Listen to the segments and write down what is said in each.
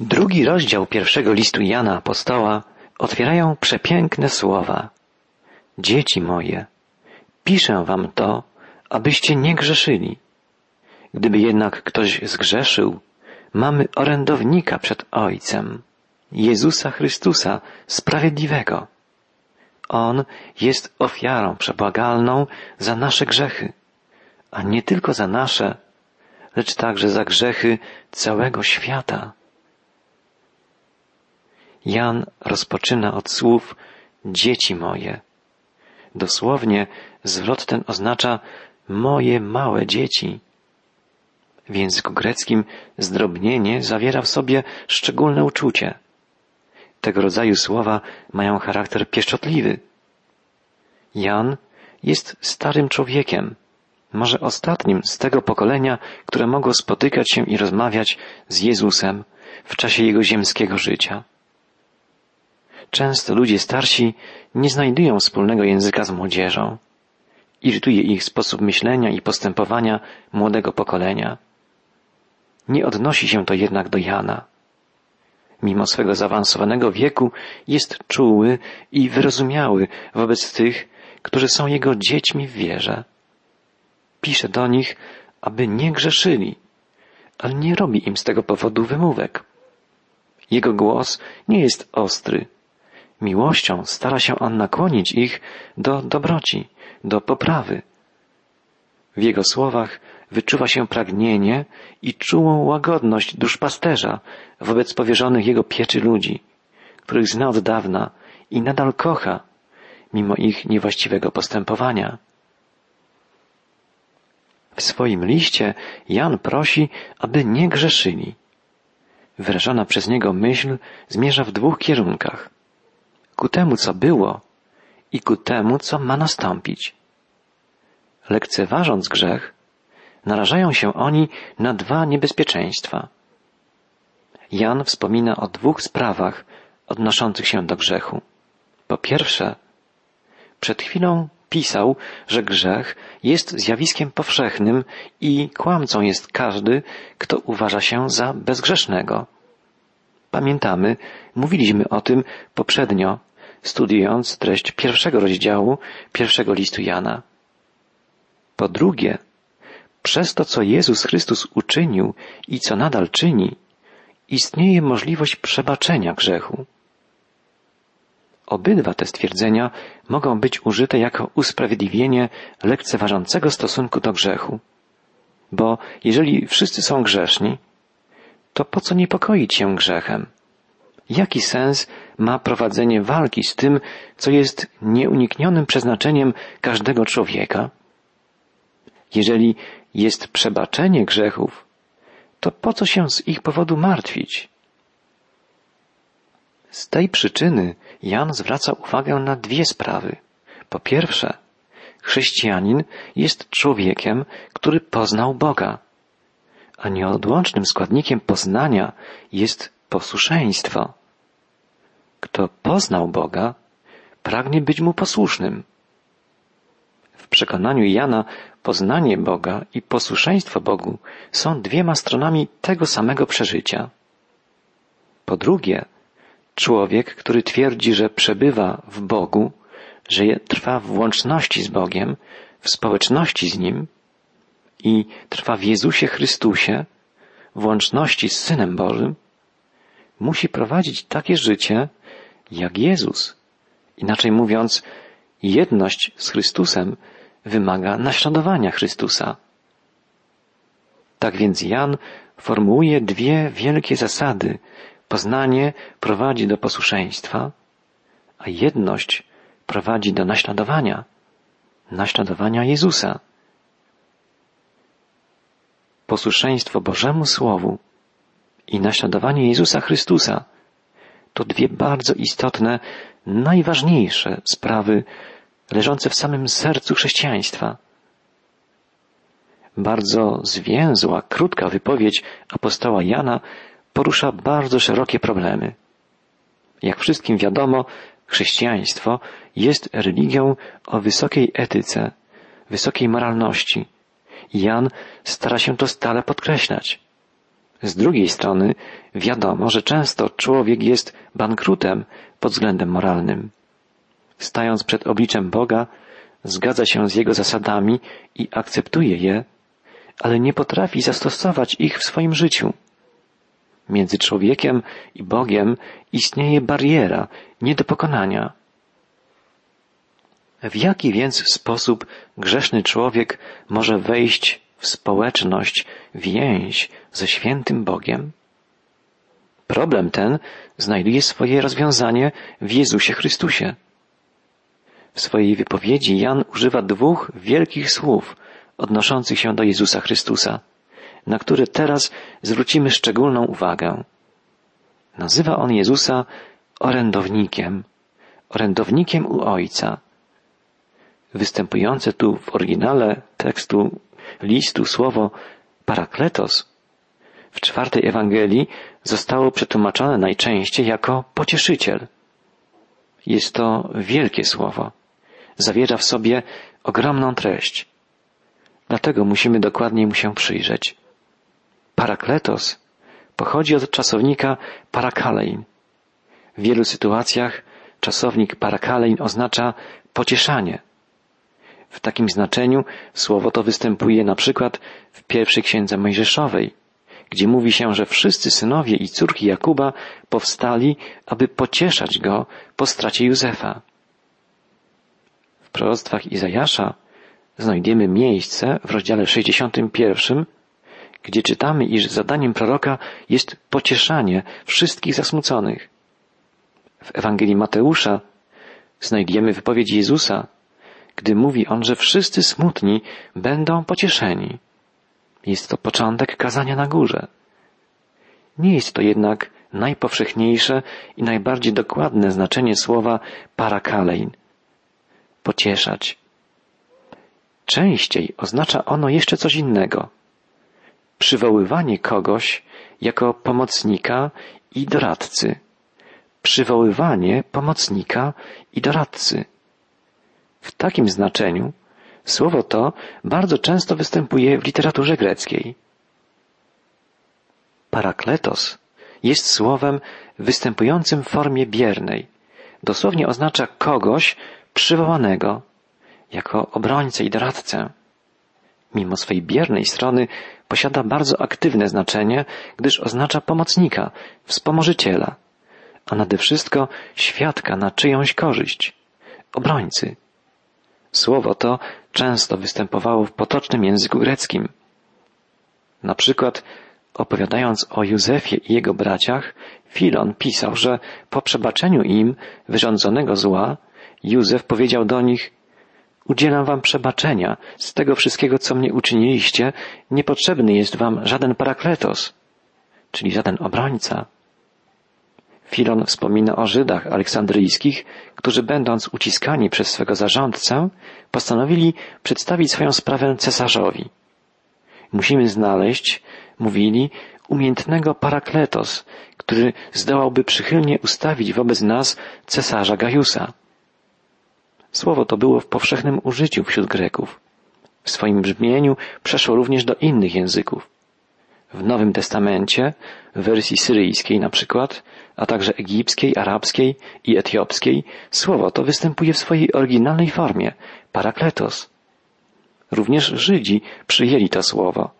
Drugi rozdział pierwszego listu Jana Apostoła otwierają przepiękne słowa. Dzieci moje, piszę wam to, abyście nie grzeszyli. Gdyby jednak ktoś zgrzeszył, mamy orędownika przed Ojcem, Jezusa Chrystusa, sprawiedliwego. On jest ofiarą przebłagalną za nasze grzechy, a nie tylko za nasze, lecz także za grzechy całego świata. Jan rozpoczyna od słów dzieci moje. Dosłownie zwrot ten oznacza moje małe dzieci. W języku greckim zdrobnienie zawiera w sobie szczególne uczucie. Tego rodzaju słowa mają charakter pieszczotliwy. Jan jest starym człowiekiem, może ostatnim z tego pokolenia, które mogło spotykać się i rozmawiać z Jezusem w czasie jego ziemskiego życia. Często ludzie starsi nie znajdują wspólnego języka z młodzieżą. Irytuje ich sposób myślenia i postępowania młodego pokolenia. Nie odnosi się to jednak do Jana. Mimo swego zaawansowanego wieku jest czuły i wyrozumiały wobec tych, którzy są jego dziećmi w wierze. Pisze do nich, aby nie grzeszyli, ale nie robi im z tego powodu wymówek. Jego głos nie jest ostry, Miłością stara się on nakłonić ich do dobroci, do poprawy. W jego słowach wyczuwa się pragnienie i czułą łagodność duszpasterza wobec powierzonych jego pieczy ludzi, których zna od dawna i nadal kocha, mimo ich niewłaściwego postępowania. W swoim liście Jan prosi, aby nie grzeszyli. Wyrażona przez niego myśl zmierza w dwóch kierunkach ku temu, co było i ku temu, co ma nastąpić. Lekceważąc grzech, narażają się oni na dwa niebezpieczeństwa. Jan wspomina o dwóch sprawach odnoszących się do grzechu. Po pierwsze, przed chwilą pisał, że grzech jest zjawiskiem powszechnym i kłamcą jest każdy, kto uważa się za bezgrzesznego. Pamiętamy, mówiliśmy o tym poprzednio studiując treść pierwszego rozdziału pierwszego listu Jana. Po drugie, przez to, co Jezus Chrystus uczynił i co nadal czyni, istnieje możliwość przebaczenia grzechu. Obydwa te stwierdzenia mogą być użyte jako usprawiedliwienie lekceważącego stosunku do grzechu. Bo jeżeli wszyscy są grzeszni, to po co niepokoić się grzechem? Jaki sens ma prowadzenie walki z tym, co jest nieuniknionym przeznaczeniem każdego człowieka? Jeżeli jest przebaczenie grzechów, to po co się z ich powodu martwić? Z tej przyczyny Jan zwraca uwagę na dwie sprawy. Po pierwsze, chrześcijanin jest człowiekiem, który poznał Boga, a nieodłącznym składnikiem poznania jest posłuszeństwo. Kto poznał Boga, pragnie być mu posłusznym. W przekonaniu Jana poznanie Boga i posłuszeństwo Bogu są dwiema stronami tego samego przeżycia. Po drugie, człowiek, który twierdzi, że przebywa w Bogu, że trwa w łączności z Bogiem, w społeczności z Nim i trwa w Jezusie Chrystusie, w łączności z Synem Bożym, musi prowadzić takie życie, jak Jezus. Inaczej mówiąc, jedność z Chrystusem wymaga naśladowania Chrystusa. Tak więc Jan formułuje dwie wielkie zasady. Poznanie prowadzi do posłuszeństwa, a jedność prowadzi do naśladowania, naśladowania Jezusa. Posłuszeństwo Bożemu Słowu i naśladowanie Jezusa Chrystusa to dwie bardzo istotne, najważniejsze sprawy leżące w samym sercu chrześcijaństwa. Bardzo zwięzła, krótka wypowiedź apostoła Jana porusza bardzo szerokie problemy. Jak wszystkim wiadomo, chrześcijaństwo jest religią o wysokiej etyce, wysokiej moralności. Jan stara się to stale podkreślać. Z drugiej strony wiadomo, że często człowiek jest bankrutem pod względem moralnym. Stając przed obliczem Boga, zgadza się z Jego zasadami i akceptuje je, ale nie potrafi zastosować ich w swoim życiu. Między człowiekiem i Bogiem istnieje bariera nie do pokonania. W jaki więc sposób grzeszny człowiek może wejść w społeczność, więź ze świętym Bogiem? Problem ten znajduje swoje rozwiązanie w Jezusie Chrystusie. W swojej wypowiedzi Jan używa dwóch wielkich słów odnoszących się do Jezusa Chrystusa, na które teraz zwrócimy szczególną uwagę. Nazywa on Jezusa orędownikiem, orędownikiem u Ojca. Występujące tu w oryginale tekstu listu słowo parakletos w czwartej Ewangelii zostało przetłumaczone najczęściej jako pocieszyciel. Jest to wielkie słowo. Zawiera w sobie ogromną treść. Dlatego musimy dokładniej mu się przyjrzeć. Parakletos pochodzi od czasownika parakalein. W wielu sytuacjach czasownik parakalein oznacza pocieszanie. W takim znaczeniu słowo to występuje na przykład w pierwszej księdze Mojżeszowej, gdzie mówi się, że wszyscy synowie i córki Jakuba powstali, aby pocieszać go po stracie Józefa. W proroctwach Izajasza znajdziemy miejsce w rozdziale 61, gdzie czytamy, iż zadaniem proroka jest pocieszanie wszystkich zasmuconych. W Ewangelii Mateusza znajdziemy wypowiedź Jezusa, gdy mówi on, że wszyscy smutni będą pocieszeni. Jest to początek kazania na górze. Nie jest to jednak najpowszechniejsze i najbardziej dokładne znaczenie słowa parakalein. Pocieszać. Częściej oznacza ono jeszcze coś innego. Przywoływanie kogoś jako pomocnika i doradcy. Przywoływanie pomocnika i doradcy. W takim znaczeniu Słowo to bardzo często występuje w literaturze greckiej. Parakletos jest słowem występującym w formie biernej. Dosłownie oznacza kogoś przywołanego jako obrońcę i doradcę. Mimo swej biernej strony posiada bardzo aktywne znaczenie, gdyż oznacza pomocnika, wspomożyciela, a nade wszystko świadka na czyjąś korzyść, obrońcy. Słowo to często występowało w potocznym języku greckim. Na przykład, opowiadając o Józefie i jego braciach, Filon pisał, że po przebaczeniu im wyrządzonego zła, Józef powiedział do nich, Udzielam wam przebaczenia z tego wszystkiego, co mnie uczyniliście, niepotrzebny jest wam żaden parakletos, czyli żaden obrońca. Filon wspomina o Żydach aleksandryjskich, którzy będąc uciskani przez swego zarządcę, postanowili przedstawić swoją sprawę cesarzowi. Musimy znaleźć, mówili, umiejętnego parakletos, który zdołałby przychylnie ustawić wobec nas cesarza Gajusa. Słowo to było w powszechnym użyciu wśród Greków. W swoim brzmieniu przeszło również do innych języków. W Nowym Testamencie, w wersji syryjskiej na przykład, a także egipskiej, arabskiej i etiopskiej, słowo to występuje w swojej oryginalnej formie parakletos. Również Żydzi przyjęli to słowo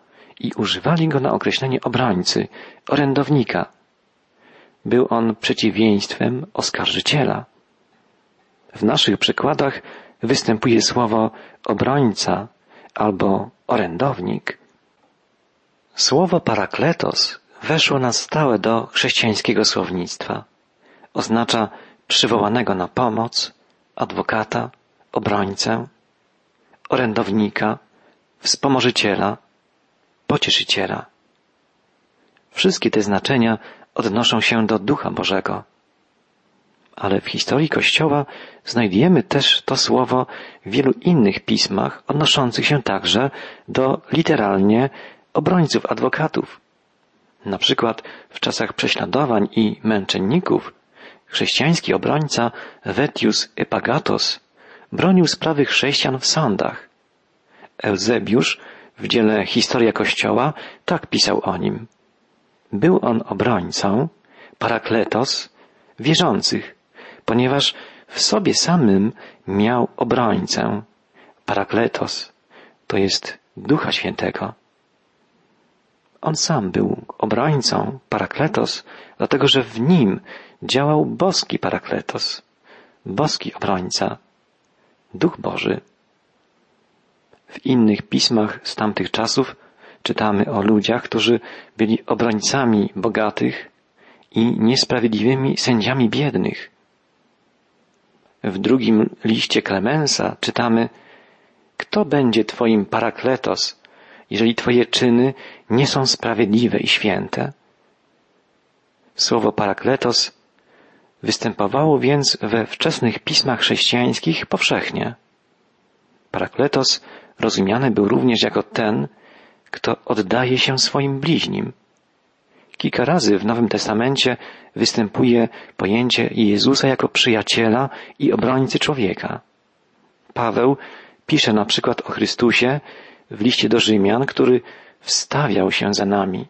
i używali go na określenie obrońcy, orędownika. Był on przeciwieństwem oskarżyciela. W naszych przykładach występuje słowo obrońca albo orędownik. Słowo parakletos weszło na stałe do chrześcijańskiego słownictwa. Oznacza przywołanego na pomoc, adwokata, obrońcę, orędownika, wspomożyciela, pocieszyciela. Wszystkie te znaczenia odnoszą się do Ducha Bożego. Ale w historii Kościoła znajdujemy też to słowo w wielu innych pismach odnoszących się także do literalnie obrońców, adwokatów. Na przykład w czasach prześladowań i męczenników chrześcijański obrońca Vetius Epagatos bronił sprawy chrześcijan w sądach. Eusebiusz w dziele Historia Kościoła tak pisał o nim. Był on obrońcą, parakletos, wierzących, ponieważ w sobie samym miał obrońcę, parakletos, to jest Ducha Świętego. On sam był obrońcą, parakletos, dlatego że w nim działał boski parakletos, boski obrońca, Duch Boży. W innych pismach z tamtych czasów czytamy o ludziach, którzy byli obrońcami bogatych i niesprawiedliwymi sędziami biednych. W drugim liście Klemensa czytamy, kto będzie Twoim parakletos, jeżeli Twoje czyny nie są sprawiedliwe i święte? Słowo parakletos występowało więc we wczesnych pismach chrześcijańskich powszechnie. Parakletos rozumiany był również jako ten, kto oddaje się swoim bliźnim. Kilka razy w Nowym Testamencie występuje pojęcie Jezusa jako przyjaciela i obrońcy człowieka. Paweł pisze na przykład o Chrystusie w liście do Rzymian, który wstawiał się za nami.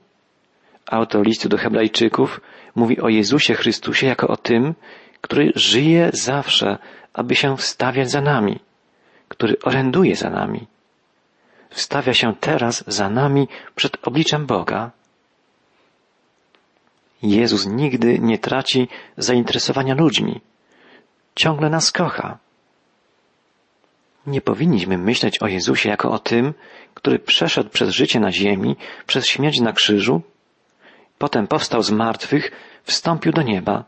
Autor listu do Hebrajczyków mówi o Jezusie Chrystusie jako o tym, który żyje zawsze, aby się wstawiać za nami, który oręduje za nami. Wstawia się teraz za nami przed obliczem Boga. Jezus nigdy nie traci zainteresowania ludźmi. Ciągle nas kocha. Nie powinniśmy myśleć o Jezusie jako o tym, który przeszedł przez życie na ziemi, przez śmierć na krzyżu, potem powstał z martwych, wstąpił do nieba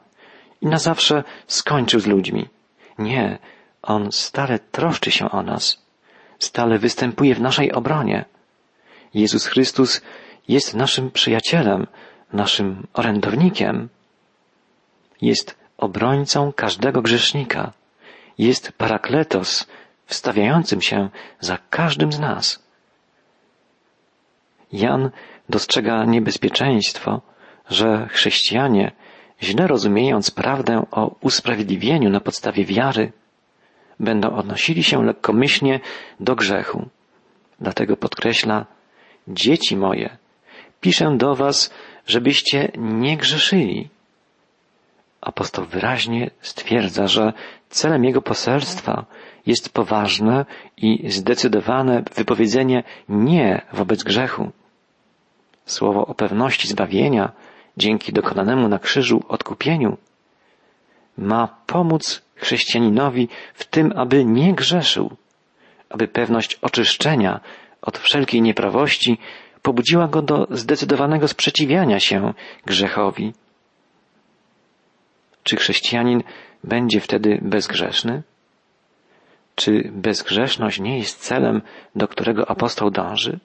i na zawsze skończył z ludźmi. Nie, On stale troszczy się o nas, stale występuje w naszej obronie. Jezus Chrystus jest naszym przyjacielem, naszym orędownikiem. Jest obrońcą każdego grzesznika. Jest parakletos, wstawiającym się za każdym z nas. Jan dostrzega niebezpieczeństwo, że chrześcijanie, źle rozumiejąc prawdę o usprawiedliwieniu na podstawie wiary, będą odnosili się lekkomyślnie do grzechu. Dlatego podkreśla, dzieci moje, piszę do was, żebyście nie grzeszyli. Apostoł wyraźnie stwierdza, że celem jego poselstwa jest poważne i zdecydowane wypowiedzenie nie wobec grzechu. Słowo o pewności zbawienia dzięki dokonanemu na krzyżu odkupieniu ma pomóc chrześcijaninowi w tym, aby nie grzeszył, aby pewność oczyszczenia od wszelkiej nieprawości pobudziła go do zdecydowanego sprzeciwiania się grzechowi. Czy chrześcijanin będzie wtedy bezgrzeszny? Czy bezgrzeszność nie jest celem, do którego apostoł dąży?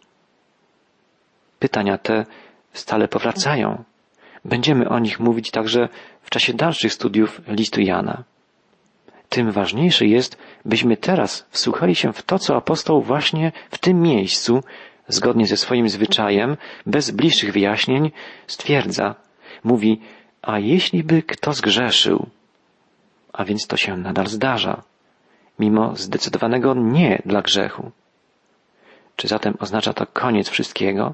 Pytania te stale powracają. Będziemy o nich mówić także w czasie dalszych studiów listu Jana. Tym ważniejsze jest, byśmy teraz wsłuchali się w to, co apostoł właśnie w tym miejscu, zgodnie ze swoim zwyczajem, bez bliższych wyjaśnień, stwierdza. Mówi, a jeśli by kto zgrzeszył, a więc to się nadal zdarza, mimo zdecydowanego nie dla grzechu. Czy zatem oznacza to koniec wszystkiego?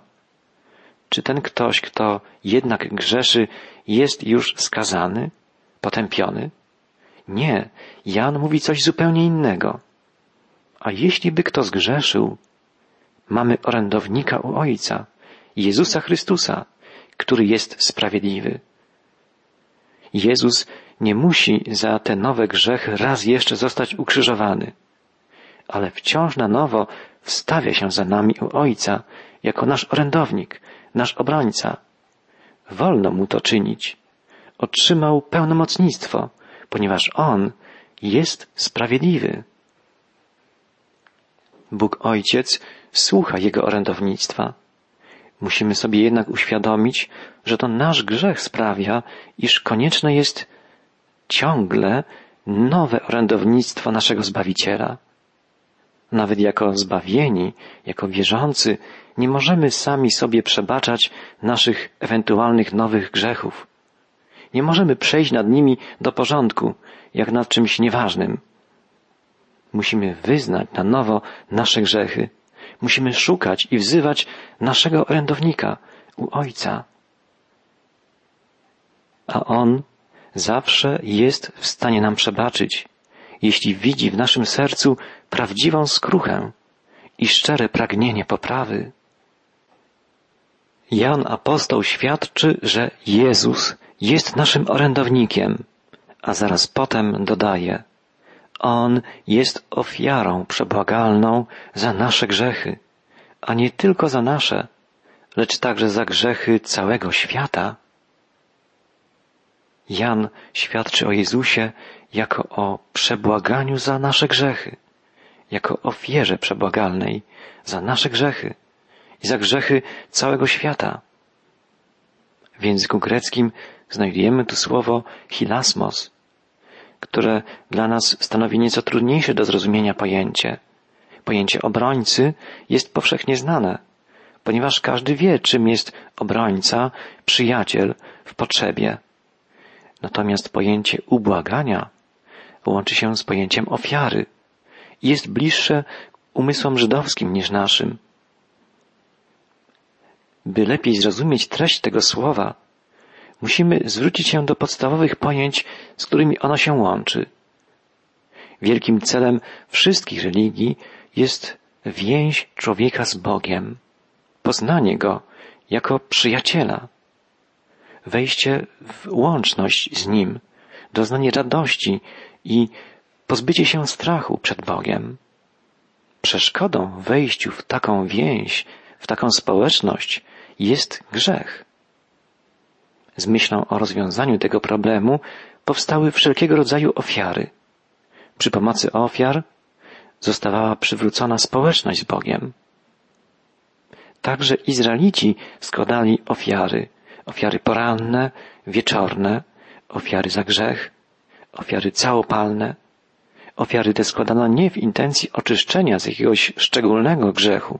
Czy ten ktoś, kto jednak grzeszy, jest już skazany, potępiony? Nie, Jan mówi coś zupełnie innego. A jeśli by kto zgrzeszył, mamy orędownika u Ojca, Jezusa Chrystusa, który jest sprawiedliwy. Jezus nie musi za te nowe grzechy raz jeszcze zostać ukrzyżowany, ale wciąż na nowo wstawia się za nami u Ojca jako nasz orędownik, nasz obrońca. Wolno mu to czynić. Otrzymał pełnomocnictwo, ponieważ On jest sprawiedliwy. Bóg Ojciec słucha Jego orędownictwa. Musimy sobie jednak uświadomić, że to nasz grzech sprawia, iż konieczne jest ciągle nowe orędownictwo naszego Zbawiciela. Nawet jako zbawieni, jako wierzący, nie możemy sami sobie przebaczać naszych ewentualnych nowych grzechów. Nie możemy przejść nad nimi do porządku, jak nad czymś nieważnym. Musimy wyznać na nowo nasze grzechy. Musimy szukać i wzywać naszego orędownika u Ojca. a On zawsze jest w stanie nam przebaczyć, jeśli widzi w naszym sercu prawdziwą skruchę i szczere pragnienie poprawy. Jan apostoł świadczy, że Jezus jest naszym orędownikiem, a zaraz potem dodaje, On jest ofiarą przebłagalną za nasze grzechy, a nie tylko za nasze, lecz także za grzechy całego świata. Jan świadczy o Jezusie jako o przebłaganiu za nasze grzechy, jako ofierze przebłagalnej za nasze grzechy i za grzechy całego świata. W języku greckim znajdujemy tu słowo hilasmos, które dla nas stanowi nieco trudniejsze do zrozumienia pojęcie. Pojęcie obrońcy jest powszechnie znane, ponieważ każdy wie, czym jest obrońca, przyjaciel w potrzebie. Natomiast pojęcie ubłagania łączy się z pojęciem ofiary i jest bliższe umysłom żydowskim niż naszym. By lepiej zrozumieć treść tego słowa, musimy zwrócić się do podstawowych pojęć, z którymi ono się łączy. Wielkim celem wszystkich religii jest więź człowieka z Bogiem, poznanie Go jako przyjaciela, wejście w łączność z Nim, doznanie radości i pozbycie się strachu przed Bogiem. Przeszkodą wejściu w taką więź, w taką społeczność jest grzech. Z myślą o rozwiązaniu tego problemu powstały wszelkiego rodzaju ofiary. Przy pomocy ofiar zostawała przywrócona społeczność z Bogiem. Także Izraelici składali ofiary, ofiary poranne, wieczorne, ofiary za grzech, ofiary całopalne. Ofiary te składano nie w intencji oczyszczenia z jakiegoś szczególnego grzechu.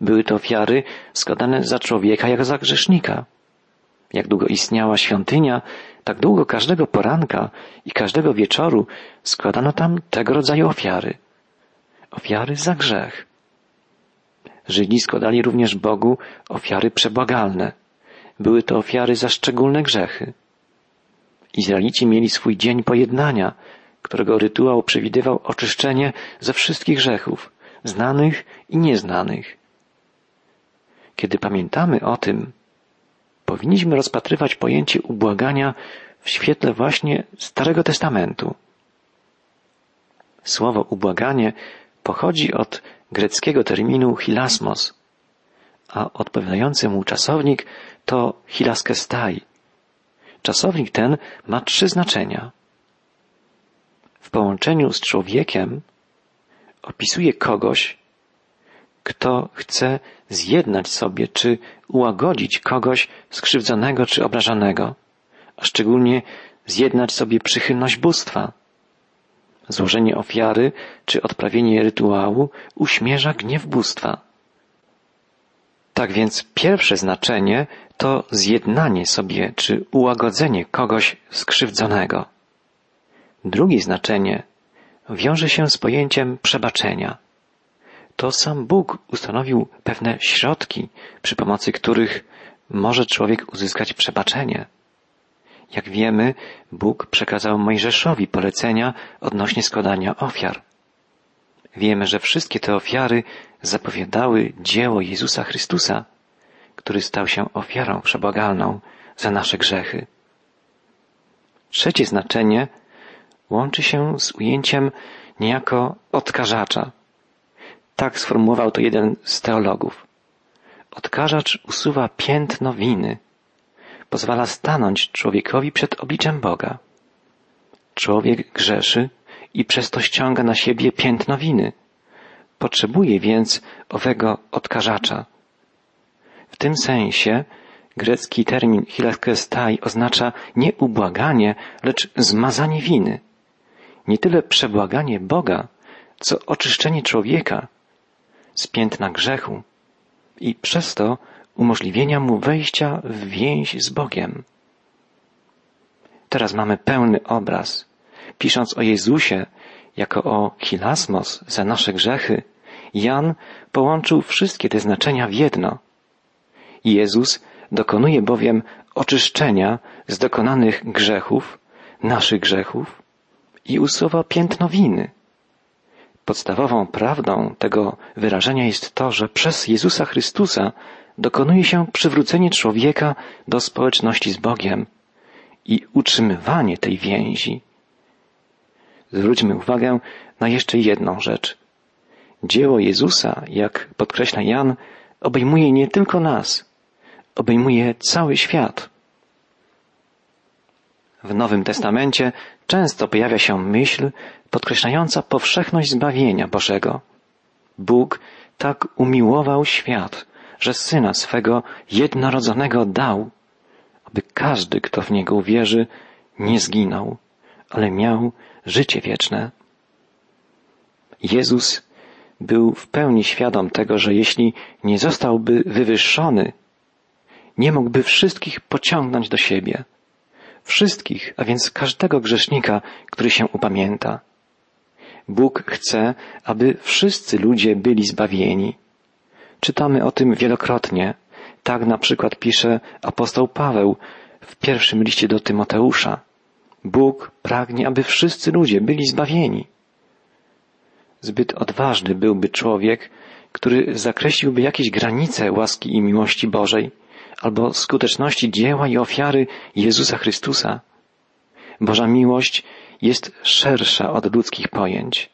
Były to ofiary składane za człowieka jak za grzesznika. Jak długo istniała świątynia, tak długo każdego poranka i każdego wieczoru składano tam tego rodzaju ofiary. Ofiary za grzech. Żydzi składali również Bogu ofiary przebłagalne. Były to ofiary za szczególne grzechy. Izraelici mieli swój dzień pojednania, którego rytuał przewidywał oczyszczenie ze wszystkich grzechów, znanych i nieznanych. Kiedy pamiętamy o tym, powinniśmy rozpatrywać pojęcie ubłagania w świetle właśnie Starego Testamentu. Słowo ubłaganie pochodzi od greckiego terminu hilasmos, a odpowiadający mu czasownik to hilaskestai. Czasownik ten ma trzy znaczenia. W połączeniu z człowiekiem opisuje kogoś, kto chce zjednać sobie czy ułagodzić kogoś skrzywdzonego czy obrażonego, a szczególnie zjednać sobie przychylność bóstwa. Złożenie ofiary czy odprawienie rytuału uśmierza gniew bóstwa. Tak więc pierwsze znaczenie to zjednanie sobie czy ułagodzenie kogoś skrzywdzonego. Drugie znaczenie wiąże się z pojęciem przebaczenia. To sam Bóg ustanowił pewne środki, przy pomocy których może człowiek uzyskać przebaczenie. Jak wiemy, Bóg przekazał Mojżeszowi polecenia odnośnie składania ofiar. Wiemy, że wszystkie te ofiary zapowiadały dzieło Jezusa Chrystusa, który stał się ofiarą przebłagalną za nasze grzechy. Trzecie znaczenie łączy się z ujęciem niejako odkażacza. Tak sformułował to jeden z teologów. Odkażacz usuwa piętno winy, pozwala stanąć człowiekowi przed obliczem Boga. Człowiek grzeszy i przez to ściąga na siebie piętno winy. Potrzebuje więc owego odkażacza. W tym sensie grecki termin hilaskestai oznacza nie ubłaganie, lecz zmazanie winy. Nie tyle przebłaganie Boga, co oczyszczenie człowieka z piętna grzechu i przez to umożliwienia mu wejścia w więź z Bogiem. Teraz mamy pełny obraz. Pisząc o Jezusie jako o hilasmos za nasze grzechy, Jan połączył wszystkie te znaczenia w jedno. Jezus dokonuje bowiem oczyszczenia z dokonanych grzechów, naszych grzechów i usuwa piętno winy. Podstawową prawdą tego wyrażenia jest to, że przez Jezusa Chrystusa dokonuje się przywrócenie człowieka do społeczności z Bogiem i utrzymywanie tej więzi. Zwróćmy uwagę na jeszcze jedną rzecz. Dzieło Jezusa, jak podkreśla Jan, obejmuje nie tylko nas, obejmuje cały świat. W Nowym Testamencie często pojawia się myśl podkreślająca powszechność zbawienia Bożego. Bóg tak umiłował świat, że Syna swego jednorodzonego dał, aby każdy, kto w Niego uwierzy, nie zginął, ale miał życie wieczne. Jezus był w pełni świadom tego, że jeśli nie zostałby wywyższony, nie mógłby wszystkich pociągnąć do siebie. Wszystkich, a więc każdego grzesznika, który się upamięta. Bóg chce, aby wszyscy ludzie byli zbawieni. Czytamy o tym wielokrotnie. Tak na przykład pisze apostoł Paweł w pierwszym liście do Tymoteusza. Bóg pragnie, aby wszyscy ludzie byli zbawieni. Zbyt odważny byłby człowiek, który zakreśliłby jakieś granice łaski i miłości Bożej, albo skuteczności dzieła i ofiary Jezusa Chrystusa. Boża miłość jest szersza od ludzkich pojęć.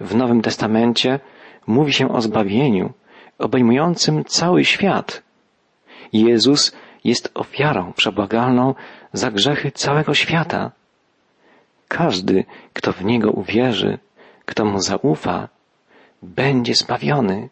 W Nowym Testamencie mówi się o zbawieniu obejmującym cały świat. Jezus jest ofiarą przebłagalną za grzechy całego świata. Każdy, kto w Niego uwierzy, kto Mu zaufa, będzie zbawiony.